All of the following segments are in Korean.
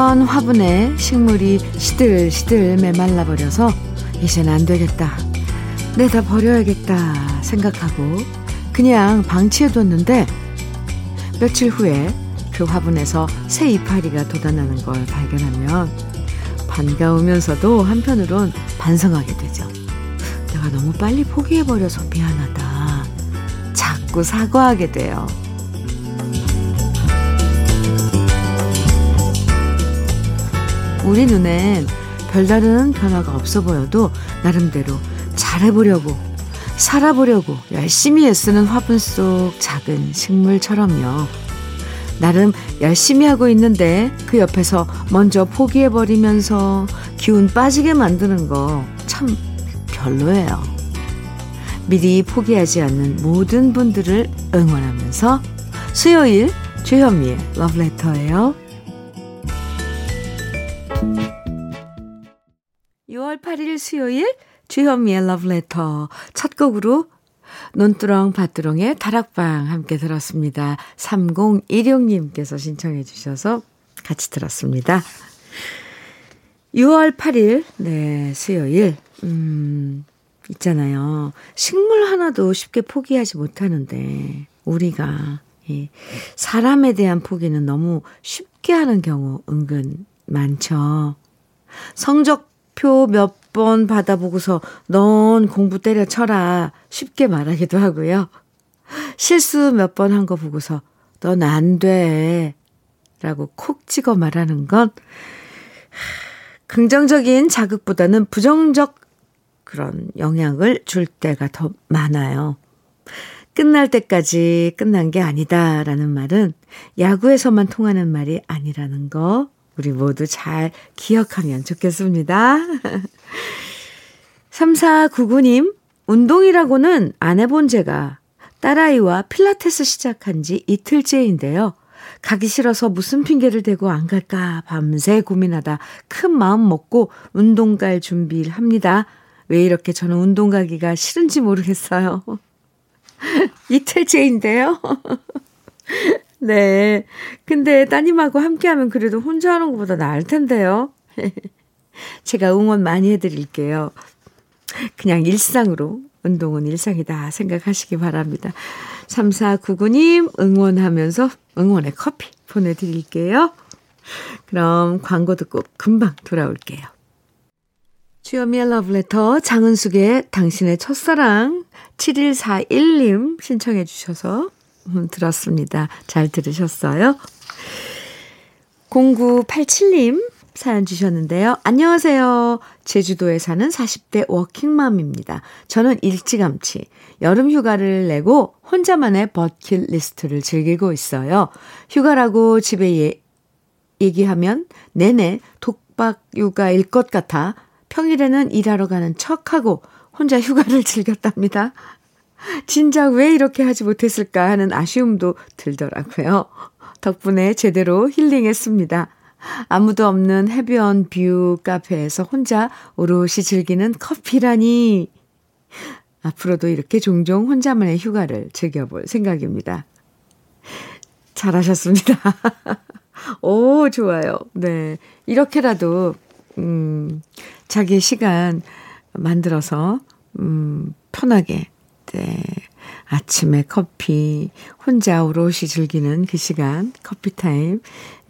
예쁘던 화분에 식물이 시들시들 메말라 버려서 이젠 안 되겠다. 내다 버려야겠다 생각하고 그냥 방치해뒀는데 며칠 후에 그 화분에서 새 이파리가 돋아나는 걸 발견하면 반가우면서도 한편으론 반성하게 되죠. 내가 너무 빨리 포기해버려서 미안하다. 자꾸 사과하게 돼요. 우리 눈엔 별다른 변화가 없어 보여도 나름대로 잘해보려고 살아보려고 열심히 애쓰는 화분 속 작은 식물처럼요. 나름 열심히 하고 있는데 그 옆에서 먼저 포기해버리면서 기운 빠지게 만드는 거 참 별로예요. 미리 포기하지 않는 모든 분들을 응원하면서 수요일 주현미의 러브레터예요. 8일 수요일 주현미의 러브레터 첫 곡으로 논두렁 밭두렁의 다락방 함께 들었습니다. 3016님께서 신청해 주셔서 같이 들었습니다. 6월 8일 네 수요일 음 있잖아요. 식물 하나도 쉽게 포기하지 못하는데 우리가 이 사람에 대한 포기는 너무 쉽게 하는 경우 은근 많죠. 성적표 몇 번 받아보고서 넌 공부 때려쳐라 쉽게 말하기도 하고요. 실수 몇 번 한 거 보고서 넌 안 돼. 라고 콕 찍어 말하는 건 긍정적인 자극보다는 부정적 그런 영향을 줄 때가 더 많아요. 끝날 때까지 끝난 게 아니다라는 말은 야구에서만 통하는 말이 아니라는 거 우리 모두 잘 기억하면 좋겠습니다. 3499님, 운동이라고는 안 해본 제가 딸아이와 필라테스 시작한 지 이틀째인데요. 가기 싫어서 무슨 핑계를 대고 안 갈까 밤새 고민하다 큰 마음 먹고 운동 갈 준비를 합니다. 왜 이렇게 저는 운동 가기가 싫은지 모르겠어요. 이틀째인데요. 네. 근데 따님하고 함께 하면 그래도 혼자 하는 것보다 나을 텐데요. 제가 응원 많이 해드릴게요. 그냥 일상으로 운동은 일상이다 생각하시기 바랍니다. 3499님 응원하면서 응원의 커피 보내드릴게요. 그럼 광고 듣고 금방 돌아올게요. 주여미의 러브레터 장은숙의 당신의 첫사랑 7141님 신청해 주셔서 음, 들었습니다. 잘 들으셨어요? 0987님 사연 주셨는데요. 안녕하세요. 제주도에 사는 40대 워킹맘입니다. 저는 일찌감치 여름 휴가를 내고 혼자만의 버킷리스트를 즐기고 있어요. 휴가라고 집에 예, 얘기하면 내내 독박 육아일 것 같아 평일에는 일하러 가는 척하고 혼자 휴가를 즐겼답니다. 진작 왜 이렇게 하지 못했을까 하는 아쉬움도 들더라고요. 덕분에 제대로 힐링했습니다. 아무도 없는 해변 view 카페에서 혼자 오롯이 즐기는 커피라니. 앞으로도 이렇게 종종 혼자만의 휴가를 즐겨볼 생각입니다. 잘하셨습니다. 오, 좋아요. 네. 이렇게라도, 음, 자기 시간 만들어서, 음, 편하게 네. 아침에 커피, 혼자 오롯이 즐기는 그 시간, 커피 타임.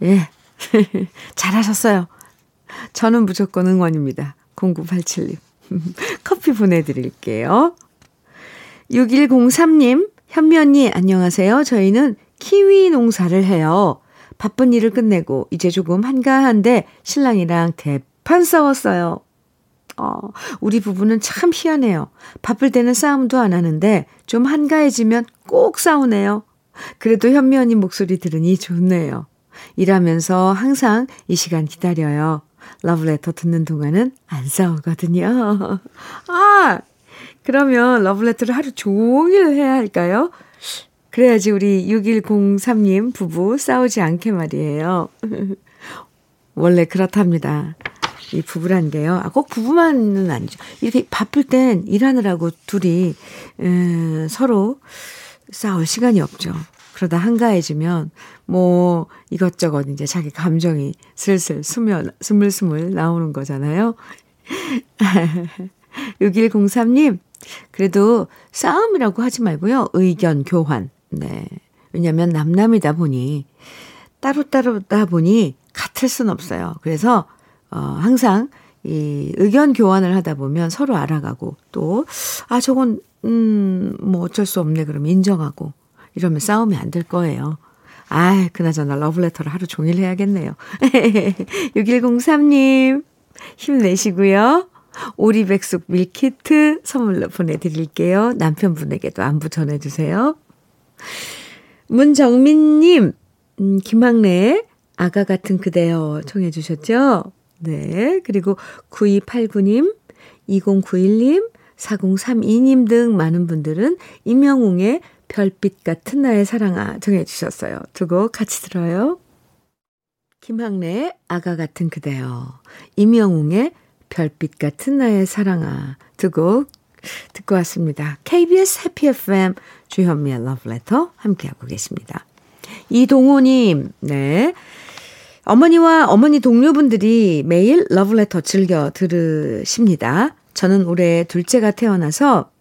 예. 잘하셨어요. 저는 무조건 응원입니다. 0987님. 커피 보내드릴게요. 6103님, 현미 언니, 안녕하세요. 저희는 키위 농사를 해요. 바쁜 일을 끝내고 이제 조금 한가한데 신랑이랑 대판 싸웠어요. 어, 우리 부부는 참 희한해요. 바쁠 때는 싸움도 안 하는데 좀 한가해지면 꼭 싸우네요. 그래도 현미 언니 목소리 들으니 좋네요. 일하면서 항상 이 시간 기다려요. 러브레터 듣는 동안은 안 싸우거든요. 아! 그러면 러브레터를 하루 종일 해야 할까요? 그래야지 우리 6103님 부부 싸우지 않게 말이에요. 원래 그렇답니다. 이 부부란 게요. 아, 꼭 부부만은 아니죠. 이렇게 바쁠 땐 일하느라고 둘이, 에, 서로 싸울 시간이 없죠. 그러다 한가해지면 뭐 이것저것 이제 자기 감정이 슬슬 스며, 스물스물 나오는 거잖아요. 6103님, 그래도 싸움이라고 하지 말고요. 의견 교환. 네. 왜냐면 남남이다 보니, 따로따로다 보니 같을 순 없어요. 그래서, 어, 항상 이 의견 교환을 하다 보면 서로 알아가고 또, 아, 저건, 음, 뭐 어쩔 수 없네. 그럼 인정하고 이러면 싸움이 안 될 거예요. 아, 그나저나 러브레터를 하루 종일 해야겠네요. 6103님, 힘내시고요. 오리백숙 밀키트 선물로 보내드릴게요. 남편분에게도 안부 전해주세요. 문정민님, 음, 김학래 아가 같은 그대여 청해 주셨죠? 네. 그리고 9289님, 2091님, 4032님 등 많은 분들은 임영웅의 별빛 같은 나의 사랑아 정해주셨어요. 두 곡 같이 들어요. 김학래의 아가 같은 그대여, 임영웅의 별빛 같은 나의 사랑아 두 곡 듣고 왔습니다. KBS 해피 FM 주현미의 러브레터 함께하고 계십니다. 이동호님, 네. 어머니와 어머니 동료분들이 매일 러브레터 즐겨 들으십니다. 저는 올해 둘째가 태어나서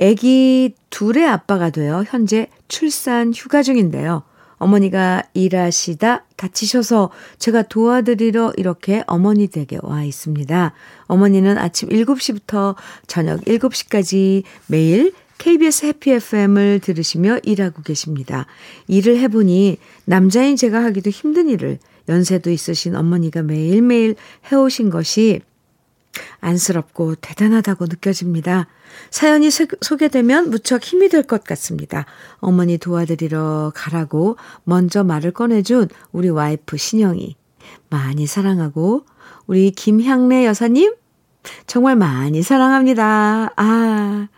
아기 둘의 아빠가 되어 현재 출산 휴가 중인데요. 어머니가 일하시다 다치셔서 제가 도와드리러 이렇게 어머니 댁에 와 있습니다. 어머니는 아침 7시부터 저녁 7시까지 매일 KBS 해피 FM을 들으시며 일하고 계십니다. 일을 해보니 남자인 제가 하기도 힘든 일을 연세도 있으신 어머니가 매일매일 해오신 것이 안쓰럽고 대단하다고 느껴집니다. 사연이 소개되면 무척 힘이 될 것 같습니다. 어머니 도와드리러 가라고 먼저 말을 꺼내준 우리 와이프 신영이 많이 사랑하고 우리 김향래 여사님 정말 많이 사랑합니다. 아,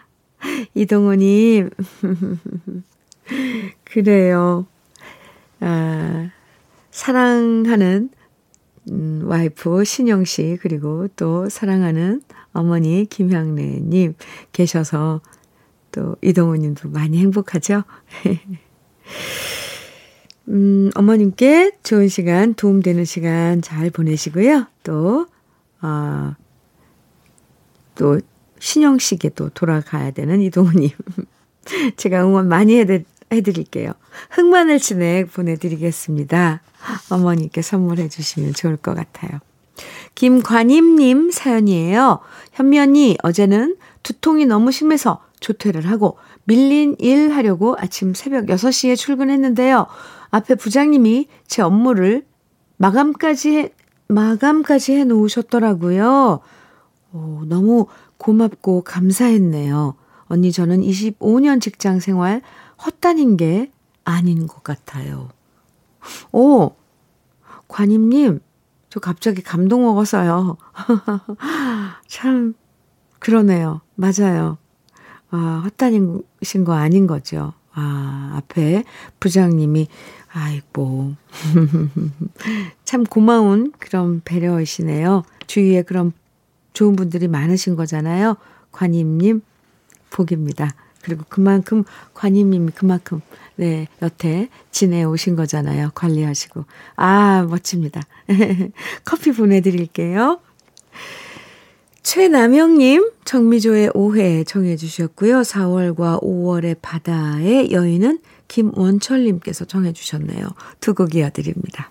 이동호님. 그래요. 아, 사랑하는 음, 와이프 신영 씨 그리고 또 사랑하는 어머니 김향래 님 계셔서 또 이동호 님도 많이 행복하죠. 음, 어머님께 좋은 시간, 도움되는 시간 잘 보내시고요. 또, 어, 또, 신영 씨께 또 돌아가야 되는 이동우님. 제가 응원 많이 해드, 해드릴게요. 흑마늘 진액 보내드리겠습니다. 어머니께 선물해 주시면 좋을 것 같아요. 김관임님 사연이에요. 언니, 어제는 두통이 너무 심해서 조퇴를 하고 밀린 일 하려고 아침 새벽 6시에 출근했는데요. 앞에 부장님이 제 업무를 마감까지 해, 마감까지 해 놓으셨더라고요. 오, 너무 고맙고 감사했네요. 언니, 저는 25년 직장 생활 헛다닌 게 아닌 것 같아요. 오, 관임님, 저 갑자기 감동 먹었어요. 참, 그러네요. 맞아요. 아, 헛다니신 거 아닌 거죠. 아, 앞에 부장님이, 아이고. 참 고마운 그런 배려이시네요. 주위에 그런 좋은 분들이 많으신 거잖아요. 관임님, 복입니다. 그리고 그만큼 관임님이 그만큼 네 여태 지내오신 거잖아요. 관리하시고 아 멋집니다. 커피 보내드릴게요. 최남영님 정미조의 오해 정해 주셨고요. 4월과 5월의 바다의 여인은 김원철님께서 정해 주셨네요. 두 곡 이어드립니다.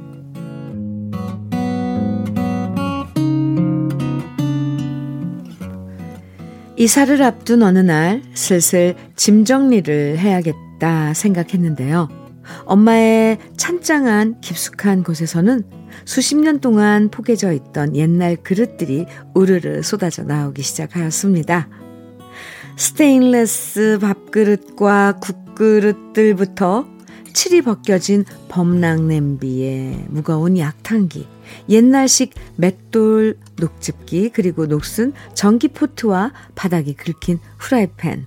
이사를 앞둔 어느 날 슬슬 짐 정리를 해야겠다 생각했는데요. 엄마의 찬장한 깊숙한 곳에서는 수십 년 동안 포개져 있던 옛날 그릇들이 우르르 쏟아져 나오기 시작하였습니다. 스테인레스 밥그릇과 국그릇들부터 칠이 벗겨진 범랑 냄비에 무거운 약탕기, 옛날식 맷돌 녹즙기, 그리고 녹슨 전기포트와 바닥이 긁힌 후라이팬,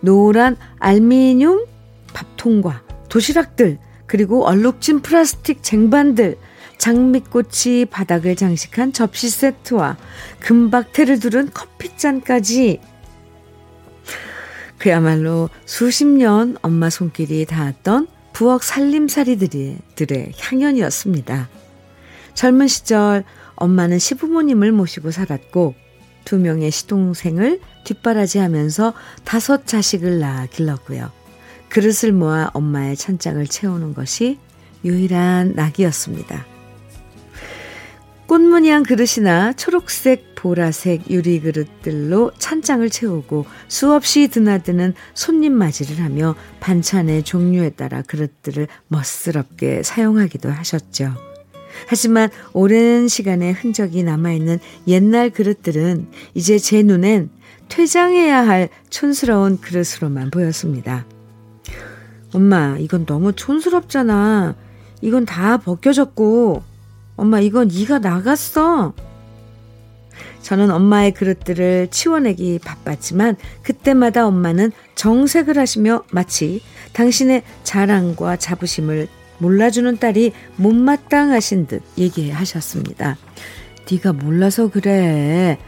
노란 알미늄 밥통과 도시락들, 그리고 얼룩진 플라스틱 쟁반들, 장미꽃이 바닥을 장식한 접시 세트와 금박테를 두른 커피잔까지 그야말로 수십 년 엄마 손길이 닿았던 부엌 살림살이들의 향연이었습니다. 젊은 시절 엄마는 시부모님을 모시고 살았고 두 명의 시동생을 뒷바라지하면서 다섯 자식을 낳아 길렀고요. 그릇을 모아 엄마의 찬장을 채우는 것이 유일한 낙이었습니다. 꽃무늬한 그릇이나 초록색, 보라색 유리 그릇들로 찬장을 채우고 수없이 드나드는 손님 맞이를 하며 반찬의 종류에 따라 그릇들을 멋스럽게 사용하기도 하셨죠. 하지만 오랜 시간의 흔적이 남아있는 옛날 그릇들은 이제 제 눈엔 퇴장해야 할 촌스러운 그릇으로만 보였습니다. 엄마, 이건 너무 촌스럽잖아. 이건 다 벗겨졌고, 엄마, 이건 네가 나갔어. 저는 엄마의 그릇들을 치워내기 바빴지만 그때마다 엄마는 정색을 하시며 마치 당신의 자랑과 자부심을 몰라주는 딸이 못마땅하신 듯 얘기하셨습니다. 네가 몰라서 그래.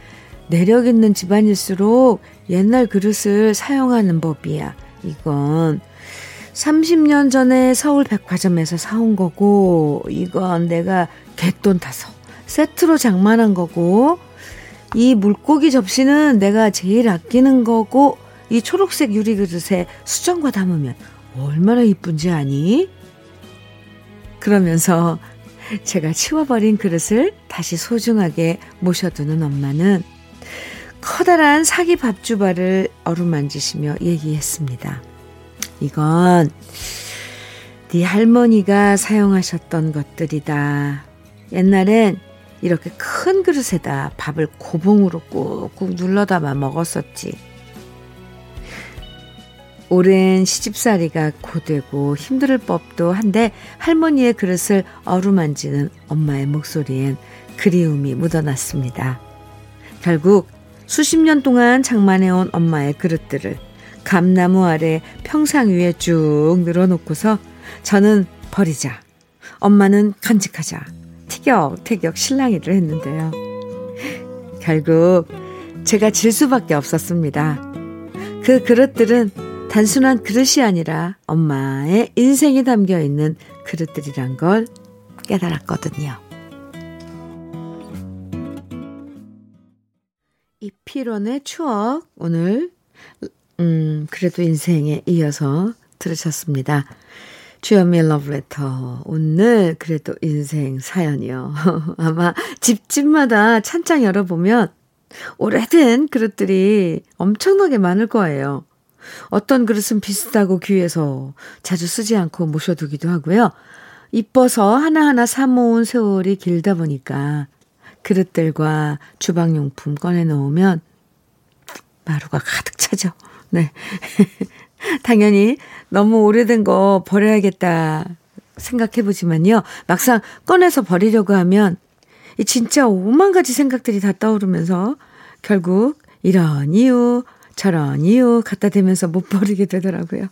내력 있는 집안일수록 옛날 그릇을 사용하는 법이야. 이건 30년 전에 서울 백화점에서 사온 거고, 이건 내가 갯돈 타서 세트로 장만한 거고, 이 물고기 접시는 내가 제일 아끼는 거고, 이 초록색 유리 그릇에 수정과 담으면 얼마나 이쁜지 아니? 그러면서 제가 치워버린 그릇을 다시 소중하게 모셔두는 엄마는 커다란 사기 밥주바를 어루만지시며 얘기했습니다. 이건 네 할머니가 사용하셨던 것들이다. 옛날엔 이렇게 큰 그릇에다 밥을 고봉으로 꾹꾹 눌러 담아 먹었었지. 오랜 시집살이가 고되고 힘들 법도 한데 할머니의 그릇을 어루만지는 엄마의 목소리엔 그리움이 묻어났습니다. 결국 수십 년 동안 장만해온 엄마의 그릇들을 감나무 아래 평상 위에 쭉 늘어놓고서 저는 버리자, 엄마는 간직하자, 티격태격 실랑이를 했는데요. 결국 제가 질 수밖에 없었습니다. 그 그릇들은 단순한 그릇이 아니라 엄마의 인생이 담겨 있는 그릇들이란 걸 깨달았거든요. 이피론의 추억 오늘 음 그래도 인생에 이어서 들으셨습니다. 주현미의 러브레터. 오늘 그래도 인생 사연이요. 아마 집집마다 찬장 열어보면 오래된 그릇들이 엄청나게 많을 거예요. 어떤 그릇은 비슷하고 귀해서 자주 쓰지 않고 모셔두기도 하고요. 이뻐서 하나하나 사모은 세월이 길다 보니까 그릇들과 주방용품 꺼내 놓으면 마루가 가득 차죠. 네. 당연히 너무 오래된 거 버려야겠다 생각해 보지만요. 막상 꺼내서 버리려고 하면 진짜 오만 가지 생각들이 다 떠오르면서 결국 이런 이유, 저런 이유 갖다 대면서 못 버리게 되더라고요.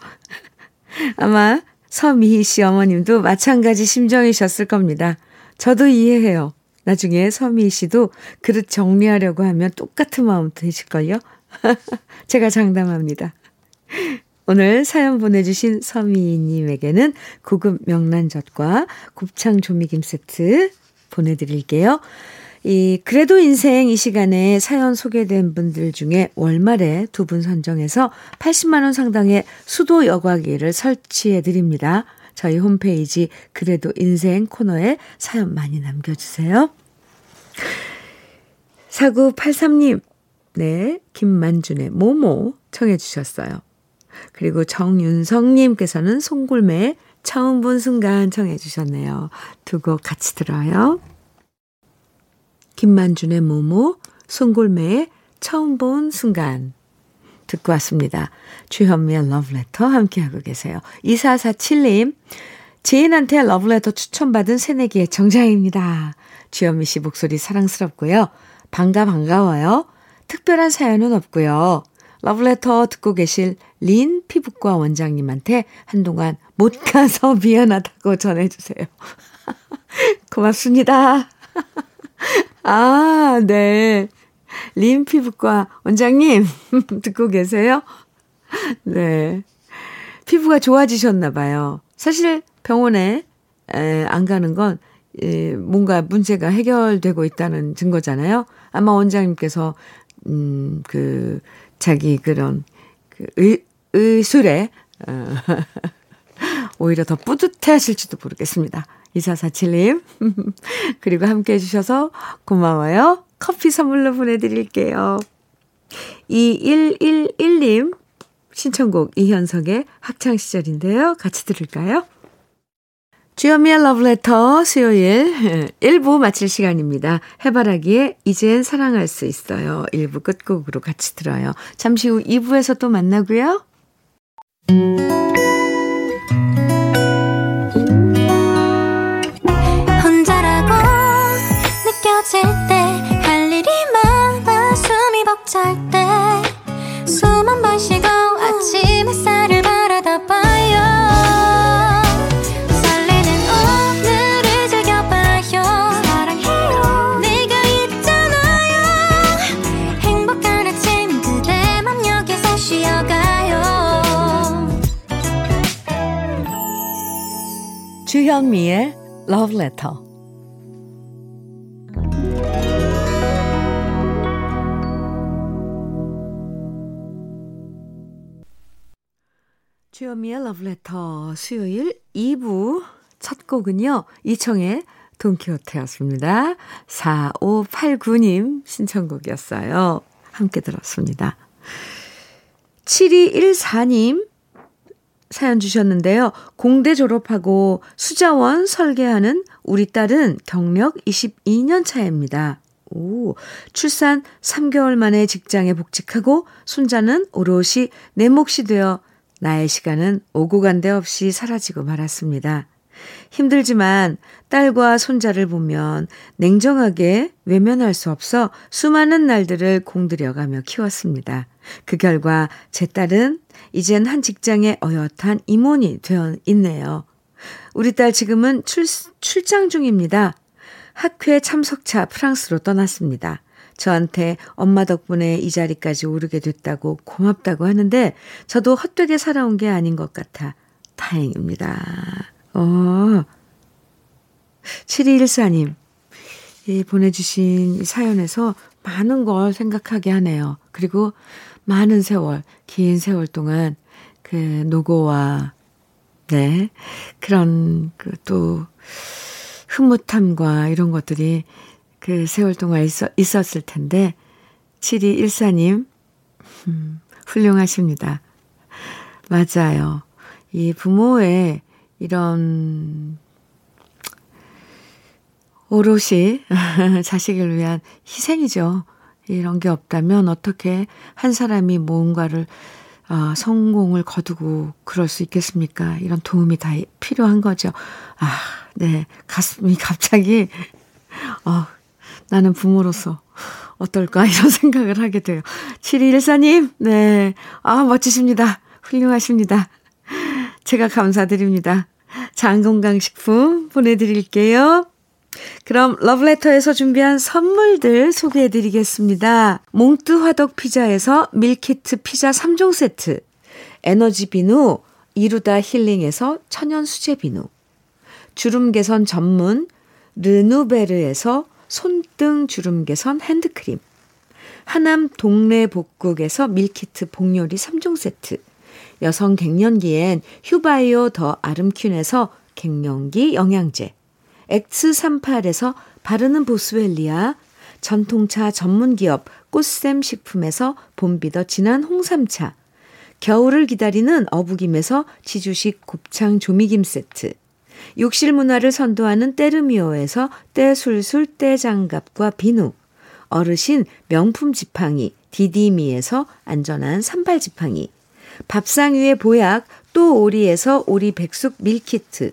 아마 서미희 씨 어머님도 마찬가지 심정이셨을 겁니다. 저도 이해해요. 나중에 서미희 씨도 그릇 정리하려고 하면 똑같은 마음 되실걸요? 제가 장담합니다. 오늘 사연 보내주신 서미희님에게는 고급 명란젓과 곱창 조미김 세트 보내드릴게요. 이 그래도 인생 이 시간에 사연 소개된 분들 중에 월말에 두 분 선정해서 80만 원 상당의 수도 여과기를 설치해 드립니다. 저희 홈페이지 그래도 인생 코너에 사연 많이 남겨주세요. 4983님, 네, 김만준의 모모 청해 주셨어요. 그리고 정윤성님께서는 송골매의 처음 본 순간 청해 주셨네요. 두 곡 같이 들어요. 김만준의 모모, 송골매의 처음 본 순간 듣고 왔습니다. 주현미의 러브레터 함께하고 계세요. 2447님, 지인한테 러브레터 추천받은 새내기의 정자입니다. 주현미 씨 목소리 사랑스럽고요. 반가 반가워요. 특별한 사연은 없고요. 러브레터 듣고 계실 린 피부과 원장님한테 한동안 못 가서 미안하다고 전해주세요. 고맙습니다. 아, 네. 린 피부과 원장님, 듣고 계세요? 네. 피부가 좋아지셨나 봐요. 사실 병원에 에, 안 가는 건 에, 뭔가 문제가 해결되고 있다는 증거잖아요. 아마 원장님께서 음, 그 자기 그런 그 의, 의술에 어, 오히려 더 뿌듯해 하실지도 모르겠습니다. 2447님. 그리고 함께 해주셔서 고마워요. 커피 선물로 보내드릴게요. 2111님 신청곡 이현석의 학창시절인데요. 같이 들을까요? 주현미의 러브레터 수요일 1부 마칠 시간입니다. 해바라기에 이젠 사랑할 수 있어요. 1부 끝곡으로 같이 들어요. 잠시 후 2부에서 또 만나고요. 주현미의 러브레터 주현미의 러브레터 수요일 2부 첫 곡은요. 이청의 돈키호테였습니다. 4589님 신청곡이었어요. 함께 들었습니다. 7214님 사연 주셨는데요. 공대 졸업하고 수자원 설계하는 우리 딸은 경력 22년 차입니다. 오, 출산 3개월 만에 직장에 복직하고 손자는 오롯이 내 몫이 되어 나의 시간은 오고 간데 없이 사라지고 말았습니다. 힘들지만 딸과 손자를 보면 냉정하게 외면할 수 없어 수많은 날들을 공들여가며 키웠습니다. 그 결과 제 딸은 이젠 한 직장에 어엿한 임원이 되어 있네요. 우리 딸 지금은 출, 출장 중입니다. 학회 참석차 프랑스로 떠났습니다. 저한테 엄마 덕분에 이 자리까지 오르게 됐다고 고맙다고 하는데 저도 헛되게 살아온 게 아닌 것 같아 다행입니다. 어. 7214님, 이 보내주신 이 사연에서 많은 걸 생각하게 하네요. 그리고 많은 세월, 긴 세월 동안 그 노고와, 네, 그런 그 또 흐뭇함과 이런 것들이 그 세월 동안 있어, 있었을 텐데, 7214님, 음, 훌륭하십니다. 맞아요. 이 부모의 이런 오롯이 자식을 위한 희생이죠. 이런 게 없다면 어떻게 한 사람이 뭔가를 어, 성공을 거두고 그럴 수 있겠습니까? 이런 도움이 다 필요한 거죠. 아, 네. 가슴이 갑자기, 어, 나는 부모로서 어떨까? 이런 생각을 하게 돼요. 7214님, 네. 아, 멋지십니다. 훌륭하십니다. 제가 감사드립니다. 장건강식품 보내드릴게요. 그럼 러브레터에서 준비한 선물들 소개해 드리겠습니다. 몽뚜 화덕 피자에서 밀키트 피자 3종 세트, 에너지 비누 이루다 힐링에서 천연 수제 비누, 주름 개선 전문 르누베르에서 손등 주름 개선 핸드크림, 하남 동네 복국에서 밀키트 복요리 3종 세트, 여성 갱년기엔 휴바이오 더 아름퀸에서 갱년기 영양제, X38에서 바르는 보스웰리아, 전통차 전문기업 꽃샘 식품에서 봄비더 진한 홍삼차, 겨울을 기다리는 어부김에서 지주식 곱창 조미김 세트. 욕실 문화를 선도하는 때르미오에서 때술술 때장갑과 비누. 어르신 명품 지팡이 디디미에서 안전한 산발 지팡이. 밥상 위의 보약 또 오리에서 오리 백숙 밀키트.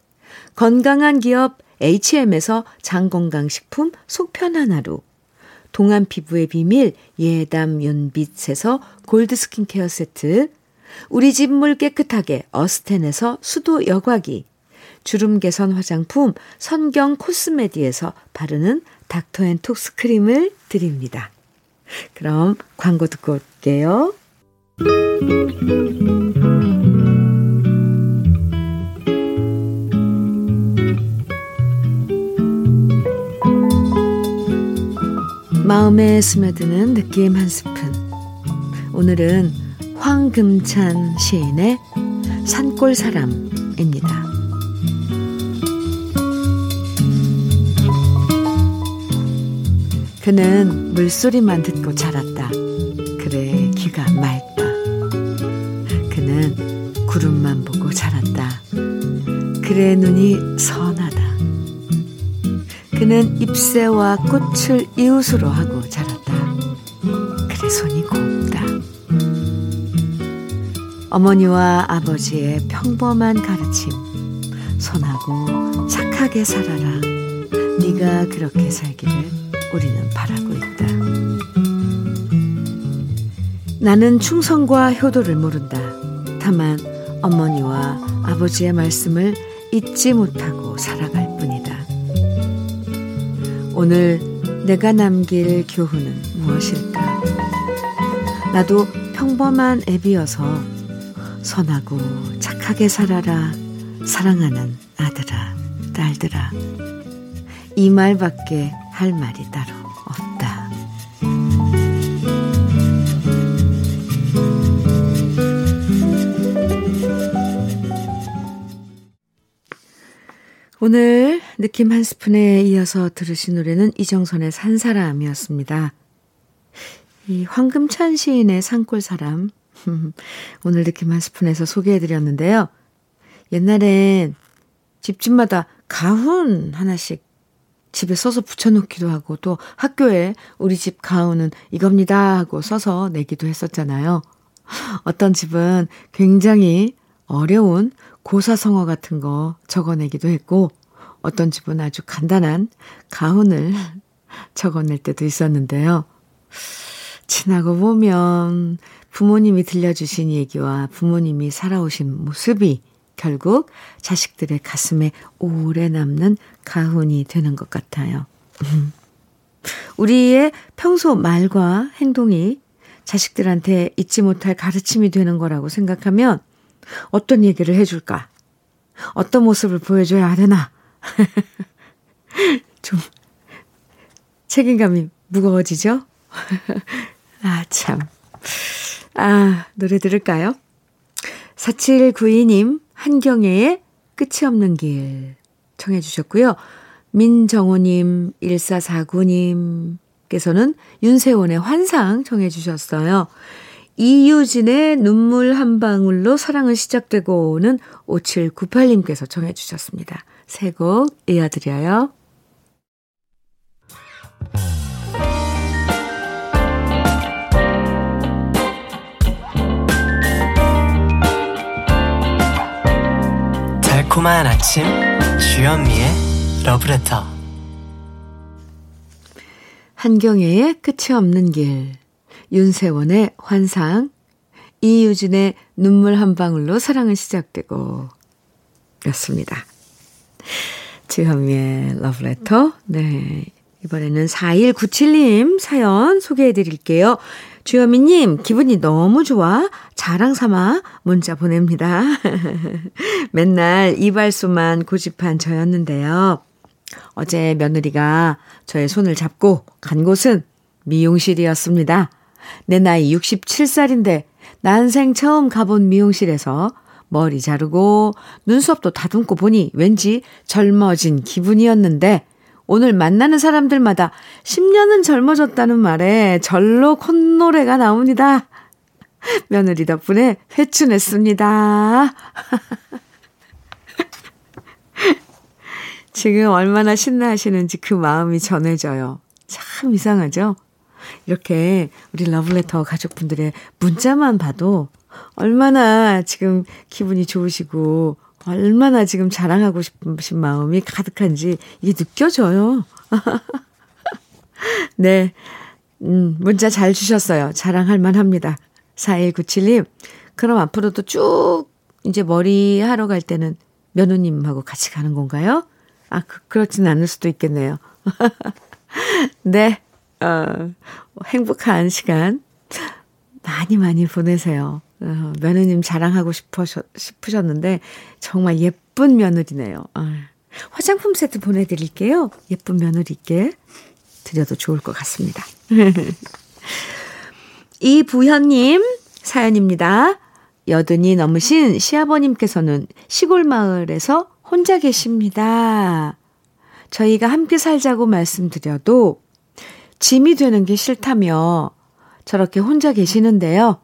건강한 기업 HM에서 장건강식품 속편한 하루, 동안 피부의 비밀 예담 윤빛에서 골드 스킨케어 세트, 우리 집 물 깨끗하게 어스텐에서 수도 여과기, 주름 개선 화장품 선경 코스메디에서 바르는 닥터앤톡스 크림을 드립니다. 그럼 광고 듣고 올게요. 마음에 스며드는 느낌 한 스푼. 오늘은 황금찬 시인의 산골 사람입니다. 그는 물소리만 듣고 자랐다. 그래, 귀가 맑다. 그는 구름만 보고 자랐다. 그래, 눈이 선하다. 그는 잎새와 꽃을 이웃으로 하고 자랐다. 그래 손이 곱다. 어머니와 아버지의 평범한 가르침. 손하고 착하게 살아라. 네가 그렇게 살기를 우리는 바라고 있다. 나는 충성과 효도를 모른다. 다만 어머니와 아버지의 말씀을 잊지 못하고 살아갈. 오늘 내가 남길 교훈은 무엇일까? 나도 평범한 애비여서 선하고 착하게 살아라. 사랑하는 아들아, 딸들아. 이 말밖에 할 말이 따로 오늘 느낌 한 스푼에 이어서 들으신 노래는 이정선의 산 사람이었습니다. 이 황금찬 시인의 산골 사람 오늘 느낌 한 스푼에서 소개해드렸는데요. 옛날엔 집집마다 가훈 하나씩 집에 써서 붙여놓기도 하고 또 학교에 우리 집 가훈은 이겁니다 하고 써서 내기도 했었잖아요. 어떤 집은 굉장히 어려운 고사성어 같은 거 적어내기도 했고 어떤 집은 아주 간단한 가훈을 적어낼 때도 있었는데요. 지나고 보면 부모님이 들려주신 얘기와 부모님이 살아오신 모습이 결국 자식들의 가슴에 오래 남는 가훈이 되는 것 같아요. 우리의 평소 말과 행동이 자식들한테 잊지 못할 가르침이 되는 거라고 생각하면 어떤 얘기를 해줄까? 어떤 모습을 보여줘야 되나? 좀 책임감이 무거워지죠? 아, 참. 아, 노래 들을까요? 4792님, 한경애의 끝이 없는 길 청해 주셨고요. 민정호님, 1449님께서는 윤세원의 환상 청해 주셨어요. 이유진의 눈물 한 방울로 사랑은 시작되고는 5798님께서 청해 주셨습니다. 세 곡 이어드려요. 달콤한 아침 주현미의 러브레터 한경애의 끝이 없는 길 윤세원의 환상, 이유진의 눈물 한 방울로 사랑은 시작되고 였습니다. 지현미의 러브레터. 네. 이번에는 4197님 사연 소개해 드릴게요. 주현미님, 기분이 너무 좋아. 자랑 삼아 문자 보냅니다. 맨날 이발소만 고집한 저였는데요. 어제 며느리가 저의 손을 잡고 간 곳은 미용실이었습니다. 내 나이 67살인데 난생 처음 가본 미용실에서 머리 자르고 눈썹도 다듬고 보니 왠지 젊어진 기분이었는데 오늘 만나는 사람들마다 10년은 젊어졌다는 말에 절로 콧노래가 나옵니다. 며느리 덕분에 회춘했습니다. 지금 얼마나 신나하시는지 그 마음이 전해져요. 참 이상하죠? 이렇게 우리 러블레터 가족분들의 문자만 봐도 얼마나 지금 기분이 좋으시고 얼마나 지금 자랑하고 싶으신 마음이 가득한지 이게 느껴져요. 네. 음, 문자 잘 주셨어요. 자랑할 만합니다. 4197님, 그럼 앞으로도 쭉 이제 머리 하러 갈 때는 며느님하고 같이 가는 건가요? 아, 그, 그렇진 않을 수도 있겠네요. 네. 어, 행복한 시간 많이 많이 보내세요. 어, 며느님 자랑하고 싶으셨, 싶으셨는데 정말 예쁜 며느리네요. 어, 화장품 세트 보내드릴게요. 예쁜 며느리께 드려도 좋을 것 같습니다. 이부현님 사연입니다. 여든이 넘으신 시아버님께서는 시골 마을에서 혼자 계십니다. 저희가 함께 살자고 말씀드려도 짐이 되는 게 싫다며 저렇게 혼자 계시는데요.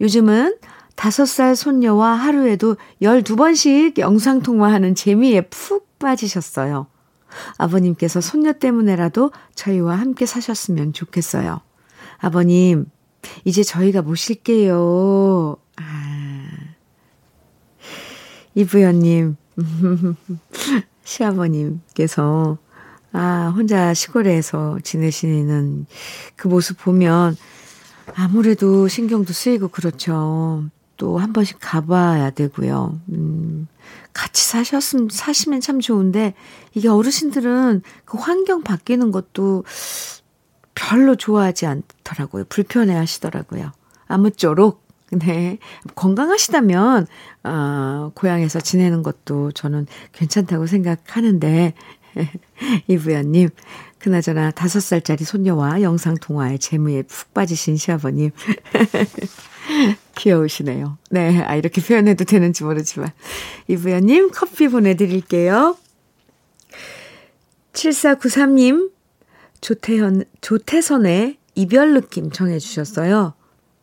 요즘은 다섯 살 손녀와 하루에도 12번씩 영상통화하는 재미에 푹 빠지셨어요. 아버님께서 손녀 때문에라도 저희와 함께 사셨으면 좋겠어요. 아버님, 이제 저희가 모실게요. 아. 이부연님, 시아버님께서, 아, 혼자 시골에서 지내시는 그 모습 보면 아무래도 신경도 쓰이고 그렇죠. 또 한 번씩 가봐야 되고요. 음, 같이 사셨으면, 사시면 참 좋은데, 이게 어르신들은 그 환경 바뀌는 것도 별로 좋아하지 않더라고요. 불편해 하시더라고요. 아무쪼록, 네. 건강하시다면, 어, 고향에서 지내는 것도 저는 괜찮다고 생각하는데, 이부연님, 그나저나 다섯 살짜리 손녀와 영상통화에 재무에 푹 빠지신 시아버님. 귀여우시네요. 네, 아, 이렇게 표현해도 되는지 모르지만. 이부연님, 커피 보내드릴게요. 7493님, 조태현, 조태선의 이별 느낌 정해주셨어요.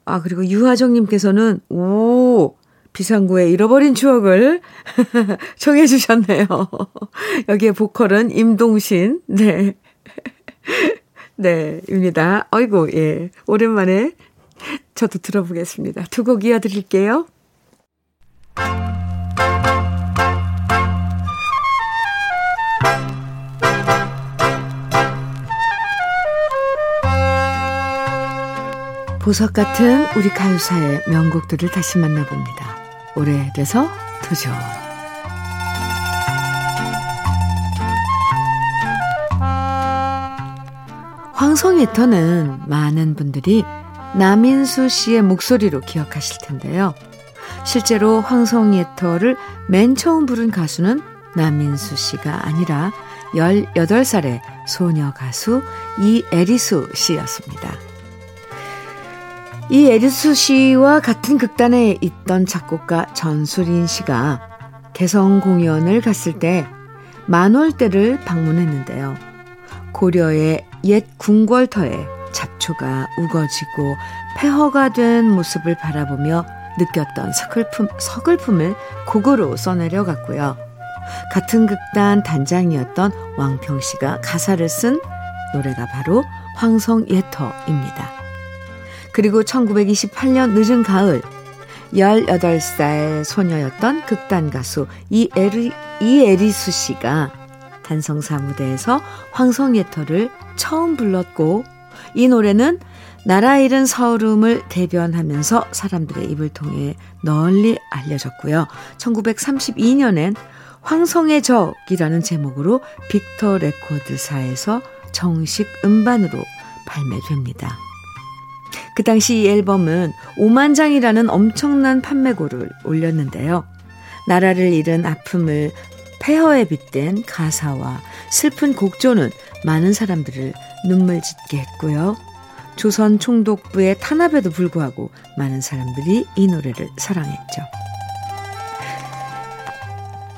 아, 그리고 유하정님께서는, 오, 비상구의 잃어버린 추억을 정해주셨네요. 여기에 보컬은 임동신, 네. 네, 입니다. 아이고, 예. 오랜만에 저도 들어보겠습니다. 두 곡 이어드릴게요. 보석 같은 우리 가요사의 명곡들을 다시 만나봅니다. 오래돼서 더 좋은 황송예터는 많은 분들이 남인수 씨의 목소리로 기억하실 텐데요. 실제로 황송예터를 맨 처음 부른 가수는 남인수 씨가 아니라 18살의 소녀 가수 이에리수 씨였습니다. 이 에리수 씨와 같은 극단에 있던 작곡가 전수린 씨가 개성 공연을 갔을 때 만월대를 방문했는데요. 고려의 옛 궁궐터에 잡초가 우거지고 폐허가 된 모습을 바라보며 느꼈던 서글픔, 서글픔을 곡으로 써내려 갔고요. 같은 극단 단장이었던 왕평 씨가 가사를 쓴 노래가 바로 황성 예터입니다. 그리고 1928년 늦은 가을 18살 소녀였던 극단 가수 이에리, 이에리수 씨가 단성사 무대에서 황성예터를 처음 불렀고 이 노래는 나라 잃은 서름을 대변하면서 사람들의 입을 통해 널리 알려졌고요. 1932년엔 황성의 적이라는 제목으로 빅터 레코드사에서 정식 음반으로 발매됩니다. 그 당시 이 앨범은 5만 장이라는 엄청난 판매고를 올렸는데요. 나라를 잃은 아픔을 폐허에 빗댄 가사와 슬픈 곡조는 많은 사람들을 눈물 짓게 했고요. 조선 총독부의 탄압에도 불구하고 많은 사람들이 이 노래를 사랑했죠.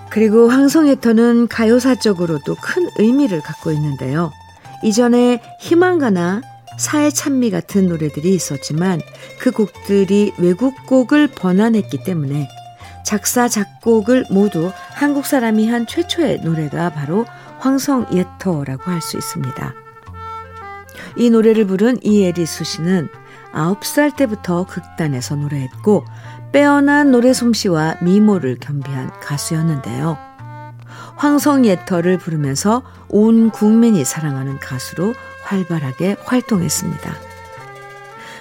그리고 황송해터는 가요사적으로도 큰 의미를 갖고 있는데요. 이전에 희망가나 사회 찬미 같은 노래들이 있었지만 그 곡들이 외국 곡을 번안했기 때문에 작사, 작곡을 모두 한국 사람이 한 최초의 노래가 바로 황성예터라고 할 수 있습니다. 이 노래를 부른 이에리수 씨는 9살 때부터 극단에서 노래했고 빼어난 노래 솜씨와 미모를 겸비한 가수였는데요. 황성예터를 부르면서 온 국민이 사랑하는 가수로 활발하게 활동했습니다.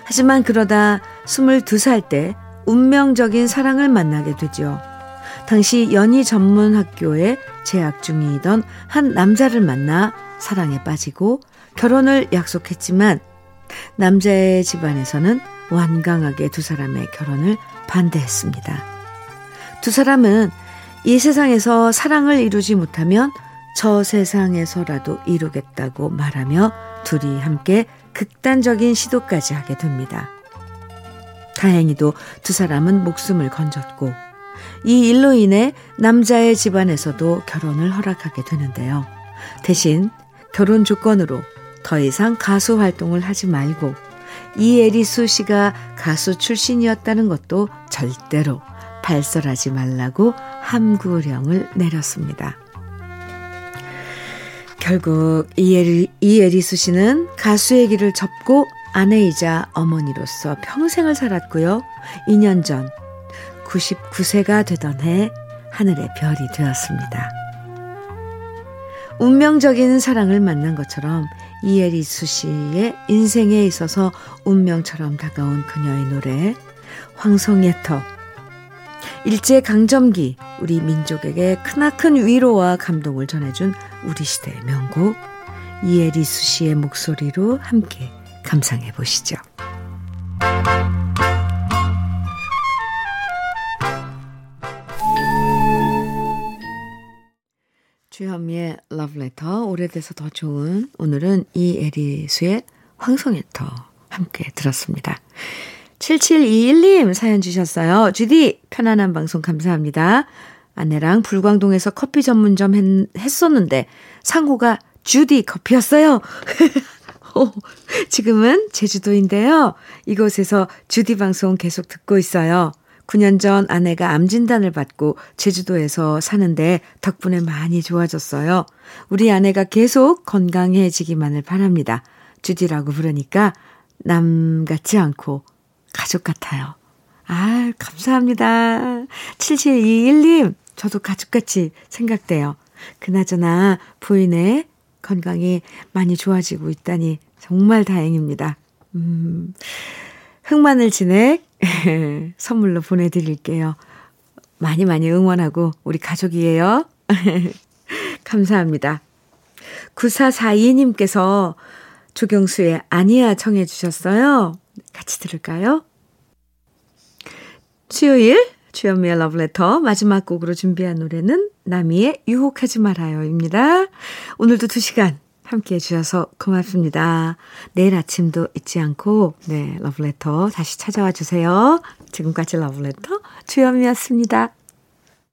하지만 그러다 22살 때 운명적인 사랑을 만나게 되죠. 당시 연희 전문 학교에 재학 중이던 한 남자를 만나 사랑에 빠지고 결혼을 약속했지만 남자의 집안에서는 완강하게 두 사람의 결혼을 반대했습니다. 두 사람은 이 세상에서 사랑을 이루지 못하면 저 세상에서라도 이루겠다고 말하며 둘이 함께 극단적인 시도까지 하게 됩니다. 다행히도 두 사람은 목숨을 건졌고 이 일로 인해 남자의 집안에서도 결혼을 허락하게 되는데요. 대신 결혼 조건으로 더 이상 가수 활동을 하지 말고 이에리수 씨가 가수 출신이었다는 것도 절대로 발설하지 말라고 함구령을 내렸습니다. 결국 이에리, 이에리수 씨는 가수의 길을 접고 아내이자 어머니로서 평생을 살았고요. 2년 전 99세가 되던 해 하늘의 별이 되었습니다. 운명적인 사랑을 만난 것처럼 이에리수 씨의 인생에 있어서 운명처럼 다가온 그녀의 노래 황송예터 일제 강점기 우리 민족에게 크나큰 위로와 감동을 전해준 우리 시대의 명곡 이에리수 씨의 목소리로 함께 감상해 보시죠. 주현미의 러브레터 오래돼서 더 좋은 오늘은 이에리수의 황송애터 함께 들었습니다. 7721님 사연 주셨어요. 주디 편안한 방송 감사합니다. 아내랑 불광동에서 커피 전문점 했, 었는데 상호가 주디 커피였어요. 어, 지금은 제주도인데요. 이곳에서 주디 방송 계속 듣고 있어요. 9년 전 아내가 암 진단을 받고 제주도에서 사는데 덕분에 많이 좋아졌어요. 우리 아내가 계속 건강해지기만을 바랍니다. 주디라고 부르니까 남 같지 않고 가족 같아요. 아, 감사합니다. 7721님, 저도 가족같이 생각돼요. 그나저나 부인의 건강이 많이 좋아지고 있다니 정말 다행입니다. 음, 흑마늘 진액 선물로 보내드릴게요. 많이 많이 응원하고 우리 가족이에요. 감사합니다. 9442님께서 조경수의 아니야 청해 주셨어요. 같이 들을까요? 수요일 주현미의 러브레터 마지막 곡으로 준비한 노래는 나미의 유혹하지 말아요입니다. 오늘도 2시간 함께 해 주셔서 고맙습니다. 내일 아침도 잊지 않고, 네, 러브레터 다시 찾아와 주세요. 지금까지 러브레터 주현미였습니다.